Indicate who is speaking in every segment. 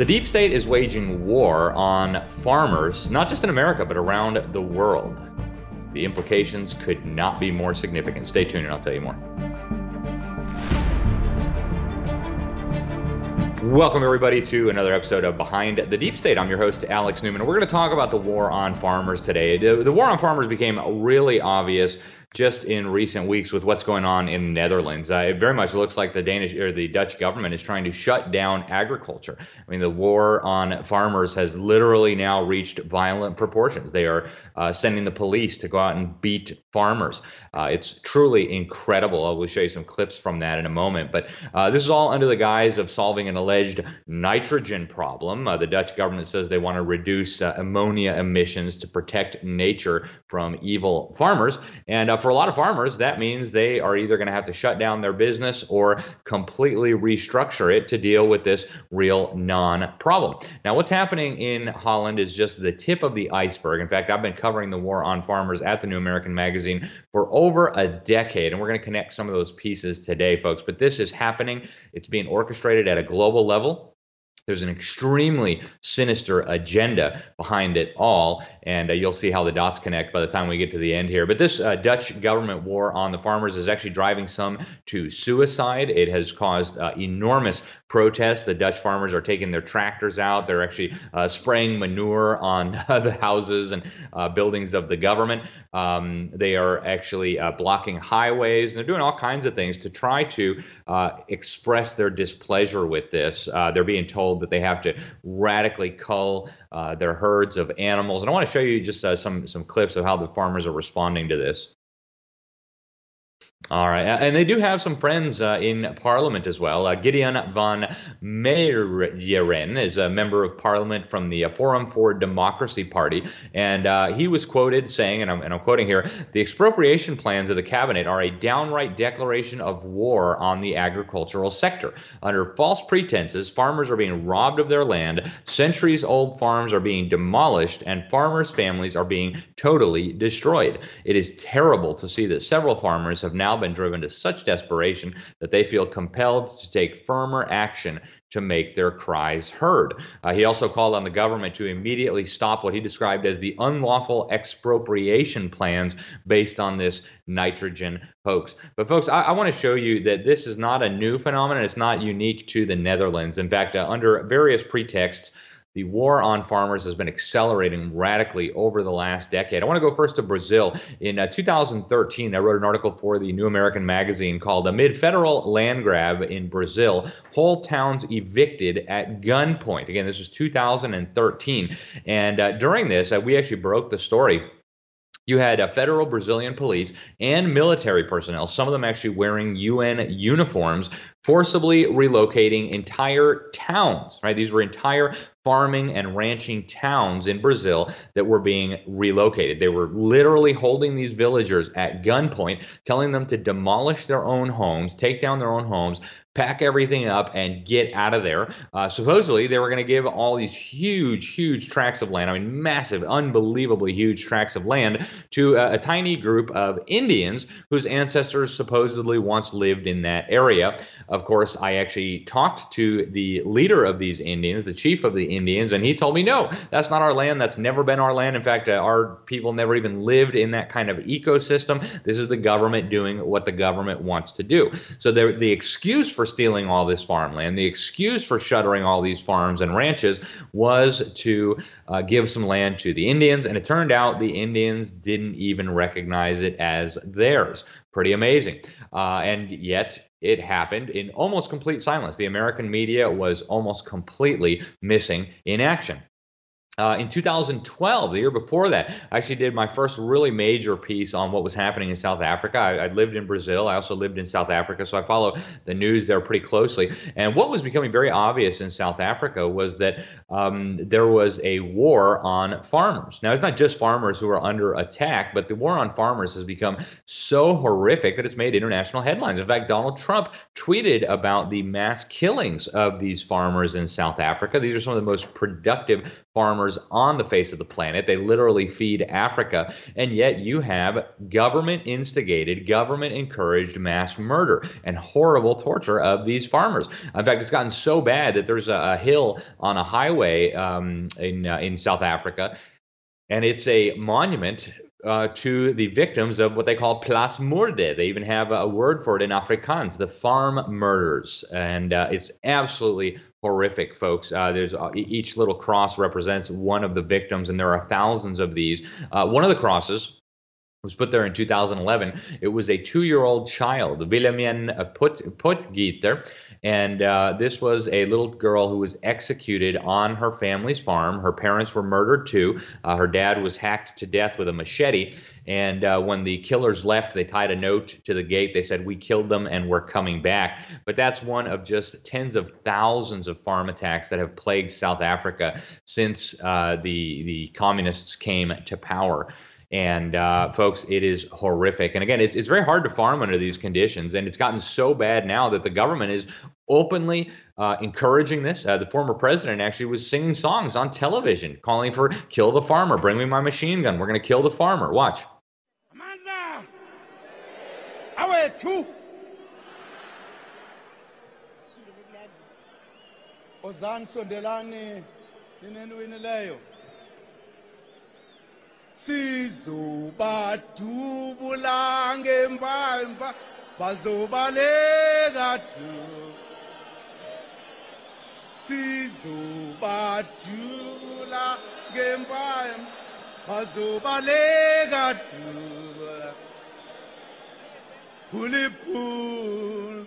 Speaker 1: The deep state is waging war on farmers, not just in America, but around the world. The implications could not be more significant. Stay tuned and I'll tell you more. Welcome, everybody, to another episode of Behind the Deep State. I'm your host, Alex Newman. We're going to talk about the war on farmers today. The, the war on farmers became really obvious just in recent weeks with what's going on in the Netherlands. Uh, it very much looks like the Danish or the Dutch government is trying to shut down agriculture. I mean, the war on farmers has literally now reached violent proportions. They are uh, sending the police to go out and beat farmers. Uh, it's truly incredible. I will show you some clips from that in a moment. But uh, this is all under the guise of solving an alleged nitrogen problem. Uh, the Dutch government says they want to reduce uh, ammonia emissions to protect nature from evil farmers. And for a lot of farmers, that means they are either going to have to shut down their business or completely restructure it to deal with this real non problem. Now, what's happening in Holland is just the tip of the iceberg. In fact, I've been covering the war on farmers at the New American Magazine for over a decade, and we're going to connect some of those pieces today, folks. But this is happening, it's being orchestrated at a global level. There's an extremely sinister agenda behind it all, and uh, you'll see how the dots connect by the time we get to the end here. But this uh, Dutch government war on the farmers is actually driving some to suicide. It has caused uh, enormous protests. The Dutch farmers are taking their tractors out. They're actually uh, spraying manure on the houses and uh, buildings of the government. Um, they are actually uh, blocking highways, and they're doing all kinds of things to try to express their displeasure with this. they're being told that they have to radically cull uh, their herds of animals. And I want to show you just uh, some some clips of how the farmers are responding to this. All right, and they do have some friends uh, in Parliament as well. Uh, Gideon van Meijeren is a member of Parliament from the uh, Forum for Democracy Party, and uh, he was quoted saying, and I'm, and I'm quoting here: "The expropriation plans of the cabinet are a downright declaration of war on the agricultural sector. Under false pretenses, farmers are being robbed of their land, centuries-old farms are being demolished, and farmers' families are being totally destroyed. It is terrible to see that several farmers have now." Been driven to such desperation that they feel compelled to take firmer action to make their cries heard. Uh, he also called on the government to immediately stop what he described as the unlawful expropriation plans based on this nitrogen hoax. But, folks, I, I want to show you that this is not a new phenomenon. It's not unique to the Netherlands. In fact, uh, under various pretexts, the war on farmers has been accelerating radically over the last decade. I want to go first to Brazil. In uh, 2013, I wrote an article for the New American Magazine called Amid Federal Land Grab in Brazil, Whole Towns Evicted at Gunpoint. Again, this was 2013. And uh, during this, uh, we actually broke the story you had uh, federal Brazilian police and military personnel, some of them actually wearing UN uniforms, forcibly relocating entire towns, right? These were entire farming and ranching towns in Brazil that were being relocated. They were literally holding these villagers at gunpoint, telling them to demolish their own homes, take down their own homes, pack everything up, and get out of there. Uh, supposedly, they were going to give all these huge, huge tracts of land, I mean, massive, unbelievably huge tracts of land to a, a tiny group of Indians whose ancestors supposedly once lived in that area. Of course, I actually talked to the leader of these Indians, the chief of the Indians, and he told me, no, that's not our land. That's never been our land. In fact, uh, our people never even lived in that kind of ecosystem. This is the government doing what the government wants to do. So the, the excuse for stealing all this farmland, the excuse for shuttering all these farms and ranches was to uh, give some land to the Indians. And it turned out the Indians didn't even recognize it as theirs. Pretty amazing. Uh, and yet, it happened in almost complete silence. The American media was almost completely missing in action. Uh, in 2012, the year before that, I actually did my first really major piece on what was happening in South Africa. I, I, lived in Brazil. I also lived in South Africa, so I follow the news there pretty closely. And what was becoming very obvious in South Africa was that um, there was a war on farmers. Now, it's not just farmers who are under attack, but the war on farmers has become so horrific that it's made international headlines. In fact, Donald Trump tweeted about the mass killings of these farmers in South Africa. These are some of the most productive farmers farmers on the face of the planet. They literally feed Africa. And yet you have government instigated, government encouraged mass murder and horrible torture of these farmers. In fact, it's gotten so bad that there's a, a hill on a highway um, in, uh, in South Africa and it's a monument uh, to the victims of what they call plaasmoorde. They even have a word for it in Afrikaans, the farm murders, and uh, it's absolutely horrific, folks. Uh, there's uh, each little cross represents one of the victims, and there are thousands of these. Uh, one of the crosses was put there in 2011. It was a two-year-old child, Wilhelmien Put, Potgieter, and uh, this was a little girl who was executed on her family's farm. Her parents were murdered too. Uh, her dad was hacked to death with a machete. And uh, when the killers left, they tied a note to the gate. They said, We killed them and we're coming back. But that's one of just tens of thousands of farm attacks that have plagued South Africa since uh, the, the communists came to power. And uh, folks, it is horrific. And again, it's, it's very hard to farm under these conditions. And it's gotten so bad now that the government is openly uh, encouraging this. Uh, the former president actually was singing songs on television calling for kill the farmer, bring me my machine gun, we're going to kill the farmer. Watch.
Speaker 2: Sizobadubula ngempampa bazobaleka du sizobadubula ngempampa bazobaleka dubula uliphulu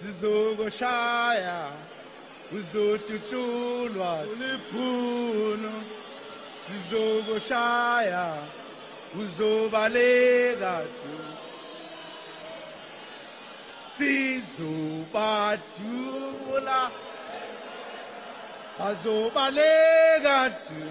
Speaker 2: sizokoshaya uzotutshulwa uliphulu sizokushaya uzobaleka sizobadubula bazobaleka tu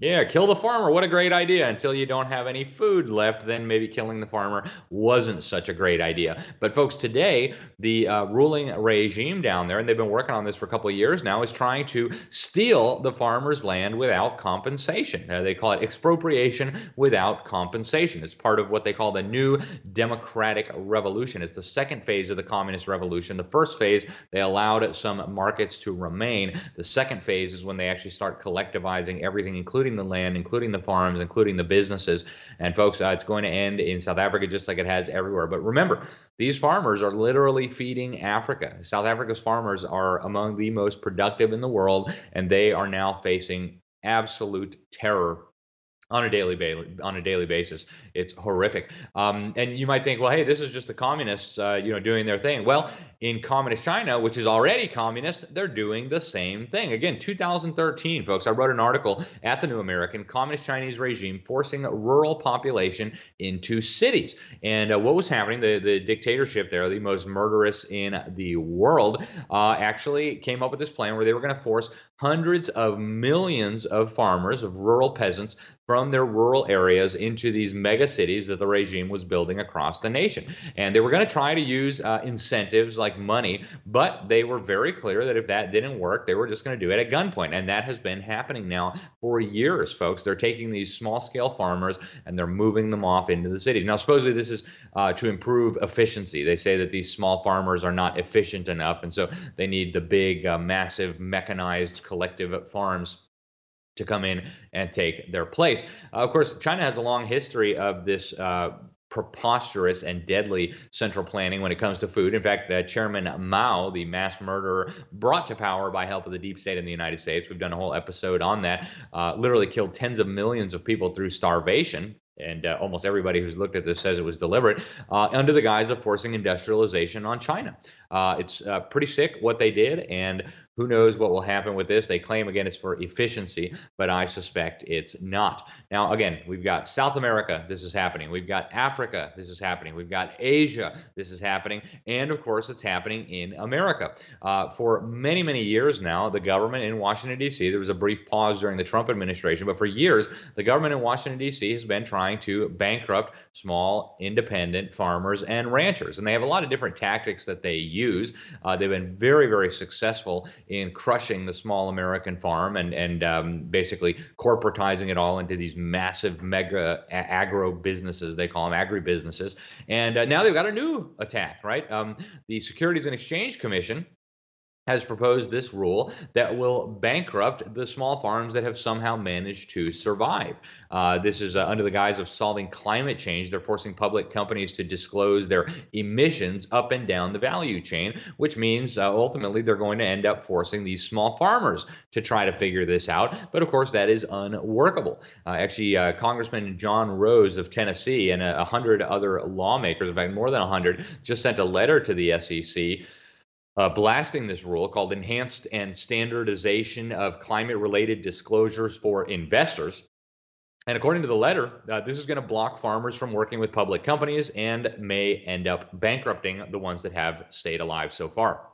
Speaker 1: Yeah, kill the farmer. What a great idea. Until you don't have any food left, then maybe killing the farmer wasn't such a great idea. But folks, today, the uh, ruling regime down there, and they've been working on this for a couple of years now, is trying to steal the farmer's land without compensation. Uh, they call it expropriation without compensation. It's part of what they call the new democratic revolution. It's the second phase of the communist revolution. The first phase, they allowed some markets to remain. The second phase is when they actually start collectivizing everything, including including the land, including the farms, including the businesses. And folks, uh, it's going to end in South Africa just like it has everywhere. But remember, these farmers are literally feeding Africa. South Africa's farmers are among the most productive in the world, and they are now facing absolute terror on a daily on a daily basis. It's horrific. Um, and you might think, well, hey, this is just the communists, uh, you know, doing their thing. Well, in communist China, which is already communist, they're doing the same thing. Again, 2013, folks. I wrote an article at the New American: Communist Chinese regime forcing rural population into cities. And uh, what was happening? The the dictatorship there, the most murderous in the world, uh, actually came up with this plan where they were going to force hundreds of millions of farmers, of rural peasants, from their rural areas into these mega cities that the regime was building across the nation. And they were going to try to use uh, incentives like money, but they were very clear that if that didn't work, they were just going to do it at gunpoint. And that has been happening now for years, folks. They're taking these small scale farmers and they're moving them off into the cities. Now, supposedly, this is uh, to improve efficiency. They say that these small farmers are not efficient enough, and so they need the big, uh, massive, mechanized collective farms to come in and take their place. Uh, of course, China has a long history of this. Uh, preposterous and deadly central planning when it comes to food. In fact, uh, Chairman Mao, the mass murderer brought to power by help of the deep state in the United States, we've done a whole episode on that, uh, literally killed tens of millions of people through starvation and uh, almost everybody who's looked at this says it was deliberate, uh, under the guise of forcing industrialization on China. Uh, it's uh, pretty sick what they did, and who knows what will happen with this? They claim again it's for efficiency, but I suspect it's not. Now, again, we've got South America, this is happening. We've got Africa, this is happening. We've got Asia, this is happening. And of course, it's happening in America. Uh, for many, many years now, the government in Washington, D.C., there was a brief pause during the Trump administration, but for years, the government in Washington, D.C. has been trying to bankrupt small, independent farmers and ranchers. And they have a lot of different tactics that they use. Uh, they've been very, very successful in crushing the small American farm and and um, basically corporatizing it all into these massive mega agro businesses. They call them agri businesses. And uh, now they've got a new attack, right? Um, the Securities and Exchange Commission has proposed this rule that will bankrupt the small farms that have somehow managed to survive. Uh, this is uh, under the guise of solving climate change. They're forcing public companies to disclose their emissions up and down the value chain, which means uh, ultimately they're going to end up forcing these small farmers to try to figure this out. But of course, that is unworkable. Uh, actually, uh, Congressman John Rose of Tennessee and a hundred other lawmakers, in fact, more than a hundred, just sent a letter to the SEC uh, blasting this rule called Enhanced and Standardization of Climate Related Disclosures for Investors. And according to the letter, uh, this is going to block farmers from working with public companies and may end up bankrupting the ones that have stayed alive so far.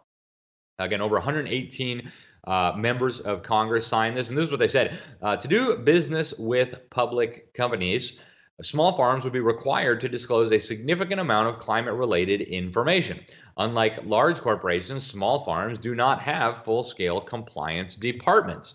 Speaker 1: Again, over 118 uh, members of Congress signed this, and this is what they said uh, to do business with public companies. Small farms would be required to disclose a significant amount of climate related information. Unlike large corporations, small farms do not have full scale compliance departments.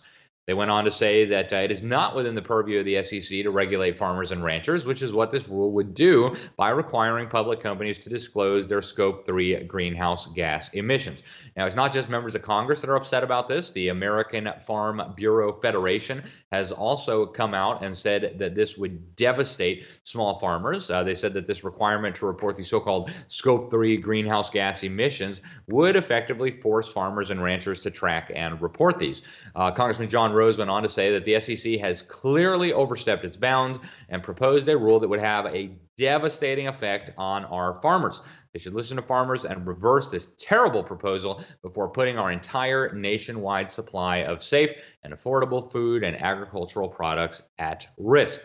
Speaker 1: They went on to say that uh, it is not within the purview of the SEC to regulate farmers and ranchers, which is what this rule would do by requiring public companies to disclose their Scope 3 greenhouse gas emissions. Now, it's not just members of Congress that are upset about this. The American Farm Bureau Federation has also come out and said that this would devastate small farmers. Uh, they said that this requirement to report the so called Scope 3 greenhouse gas emissions would effectively force farmers and ranchers to track and report these. Uh, Congressman John Rose went on to say that the SEC has clearly overstepped its bounds and proposed a rule that would have a devastating effect on our farmers. They should listen to farmers and reverse this terrible proposal before putting our entire nationwide supply of safe and affordable food and agricultural products at risk.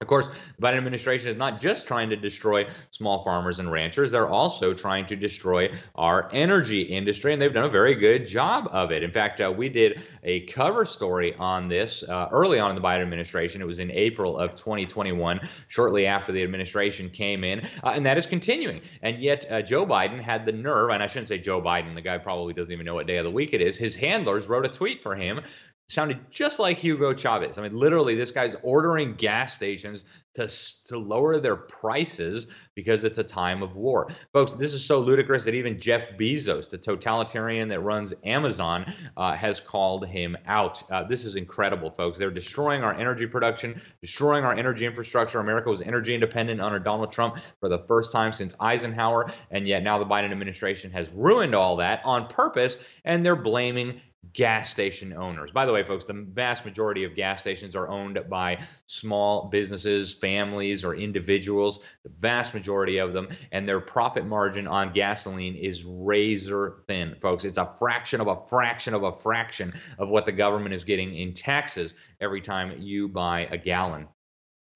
Speaker 1: Of course, the Biden administration is not just trying to destroy small farmers and ranchers, they're also trying to destroy our energy industry, and they've done a very good job of it. In fact, uh, we did a cover story on this uh, early on in the Biden administration. It was in April of 2021, shortly after the administration came in, uh, and that is continuing. And yet, uh, Joe Biden had the nerve, and I shouldn't say Joe Biden, the guy probably doesn't even know what day of the week it is. His handlers wrote a tweet for him sounded just like Hugo Chavez. I mean, literally, this guy's ordering gas stations to to lower their prices because it's a time of war. Folks, this is so ludicrous that even Jeff Bezos, the totalitarian that runs Amazon, uh, has called him out. Uh, this is incredible, folks. They're destroying our energy production, destroying our energy infrastructure. America was energy independent under Donald Trump for the first time since Eisenhower, and yet now the Biden administration has ruined all that on purpose, and they're blaming gas station owners. By the way, folks, the vast majority of gas stations are owned by small businesses, families, or individuals. The vast majority of them, and their profit margin on gasoline is razor thin, folks. It's a fraction of a fraction of a fraction of what the government is getting in taxes every time you buy a gallon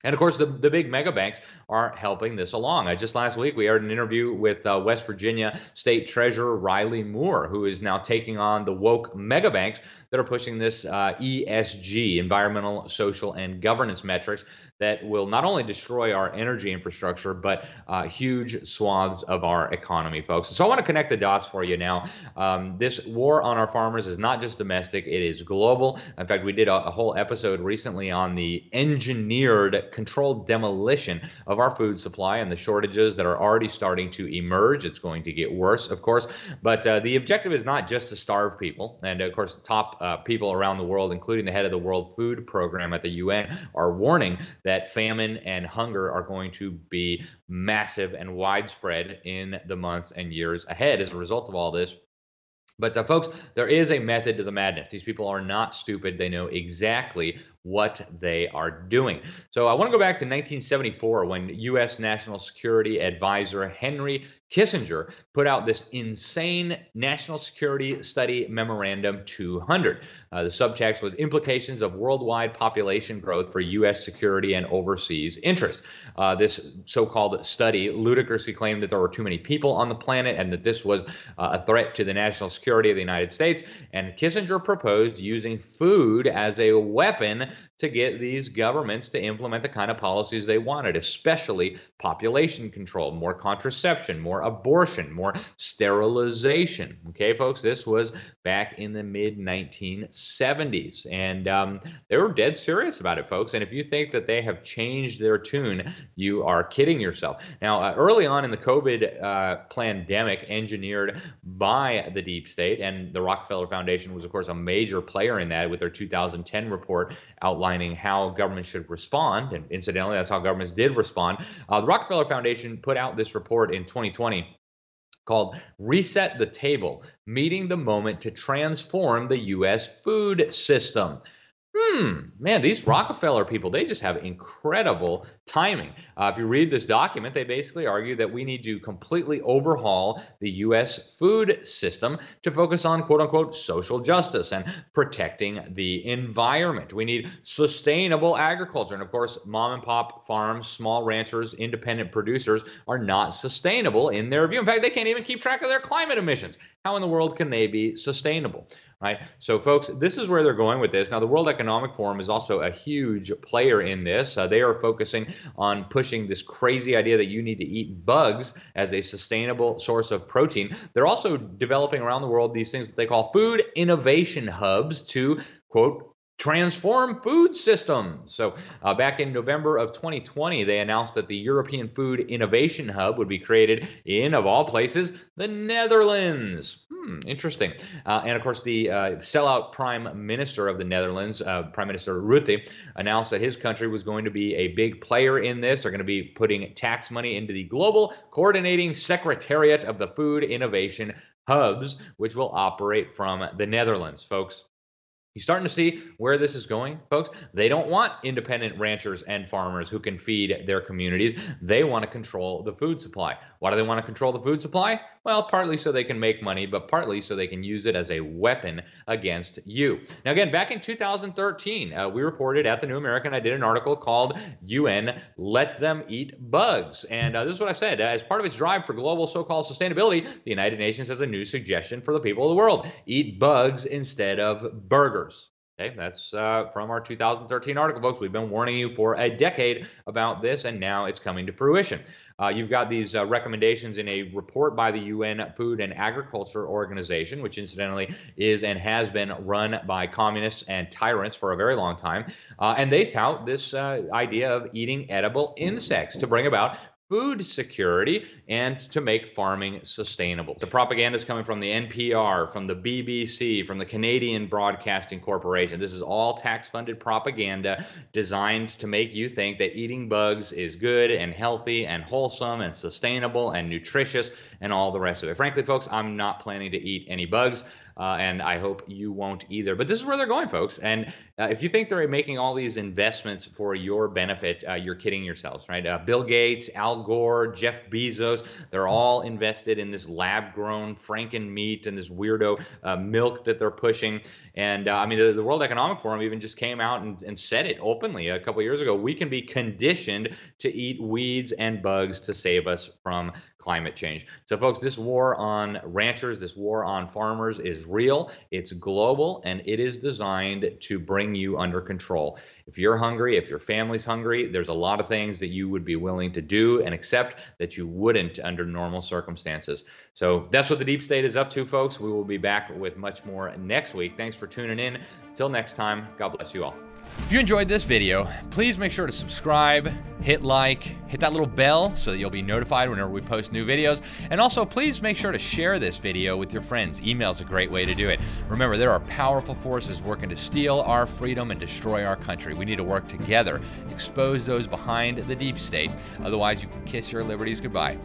Speaker 1: and of course, the, the big mega banks are helping this along. Uh, just last week, we heard an interview with uh, West Virginia State Treasurer Riley Moore, who is now taking on the woke mega banks that are pushing this uh, ESG, environmental, social, and governance metrics that will not only destroy our energy infrastructure, but uh, huge swaths of our economy, folks. So I want to connect the dots for you now. Um, this war on our farmers is not just domestic, it is global. In fact, we did a, a whole episode recently on the engineered controlled demolition of our food supply and the shortages that are already starting to emerge. It's going to get worse, of course. But uh, the objective is not just to starve people. And of course, top uh, people around the world, including the head of the World Food Program at the UN, are warning that famine and hunger are going to be massive and widespread in the months and years ahead as a result of all this. But uh, folks, there is a method to the madness. These people are not stupid. They know exactly what they are doing. So I want to go back to 1974 when U.S. National Security Advisor Henry Kissinger put out this insane National Security Study Memorandum 200. Uh, the subtext was implications of worldwide population growth for U.S. security and overseas interests. Uh, this so called study ludicrously claimed that there were too many people on the planet and that this was uh, a threat to the national security of the United States. And Kissinger proposed using food as a weapon to get these governments to implement the kind of policies they wanted, especially population control, more contraception, more abortion, more sterilization. Okay, folks, this was back in the mid 1970s. And um, they were dead serious about it, folks. And if you think that they have changed their tune, you are kidding yourself. Now, uh, early on in the COVID uh, pandemic, engineered by the deep state, and the Rockefeller Foundation was, of course, a major player in that with their 2010 report outlining how governments should respond. And incidentally, that's how governments did respond. Uh, the Rockefeller Foundation put out this report in 2020 called Reset the Table Meeting the Moment to Transform the U.S. Food System hmm, man, these Rockefeller people, they just have incredible timing. Uh, if you read this document, they basically argue that we need to completely overhaul the U.S. food system to focus on quote unquote social justice and protecting the environment. We need sustainable agriculture. And of course, mom and pop farms, small ranchers, independent producers are not sustainable in their view. In fact, they can't even keep track of their climate emissions. How in the world can they be sustainable? Right? So, folks, this is where they're going with this. Now, the World Economic Forum is also a huge player in this. Uh, they are focusing on pushing this crazy idea that you need to eat bugs as a sustainable source of protein. They're also developing around the world these things that they call food innovation hubs to quote transform food systems. So, uh, back in November of 2020, they announced that the European Food Innovation Hub would be created in, of all places, the Netherlands. Hmm, interesting. Uh, and of course, the uh, sellout prime minister of the Netherlands, uh, Prime Minister Rutte, announced that his country was going to be a big player in this. They're going to be putting tax money into the Global Coordinating Secretariat of the Food Innovation Hubs, which will operate from the Netherlands, folks. You starting to see where this is going, folks? They don't want independent ranchers and farmers who can feed their communities. They want to control the food supply. Why do they want to control the food supply? Well, partly so they can make money, but partly so they can use it as a weapon against you. Now, again, back in 2013, uh, we reported at the New American, I did an article called UN Let Them Eat Bugs. And uh, this is what I said. Uh, as part of its drive for global so called sustainability, the United Nations has a new suggestion for the people of the world eat bugs instead of burgers. Okay, that's uh, from our 2013 article, folks. We've been warning you for a decade about this, and now it's coming to fruition. Uh, you've got these uh, recommendations in a report by the UN Food and Agriculture Organization, which incidentally is and has been run by communists and tyrants for a very long time. Uh, and they tout this uh, idea of eating edible insects to bring about food security and to make farming sustainable. The propaganda is coming from the NPR, from the BBC, from the Canadian Broadcasting Corporation. This is all tax funded propaganda designed to make you think that eating bugs is good and healthy and wholesome and sustainable and nutritious and all the rest of it. Frankly, folks, I'm not planning to eat any bugs uh, and I hope you won't either. But this is where they're going, folks. And uh, if you think they're making all these investments for your benefit, uh, you're kidding yourselves, right? Uh, Bill Gates, Al Gore, Jeff Bezos, they're all invested in this lab grown Franken meat and this weirdo uh, milk that they're pushing. And uh, I mean, the, the, World Economic Forum even just came out and, and said it openly a couple years ago. We can be conditioned to eat weeds and bugs to save us from climate change. So, folks, this war on ranchers, this war on farmers real, it's global, and it is designed to bring you under control. If you're hungry, if your family's hungry, there's a lot of things that you would be willing to do and accept that you wouldn't under normal circumstances. So, that's what the deep state is up to, folks. We will be back with much more next week. Thanks for tuning in. Till next time, God bless you all.
Speaker 3: If you enjoyed this video, please make sure to subscribe, hit like, hit that little bell so that you'll be notified whenever we post new videos. And also, please make sure to share this video with your friends. Email is a great way to do it. Remember, there are powerful forces working to steal our freedom and destroy our country. We need to work together, expose those behind the deep state. Otherwise, you can kiss your liberties goodbye.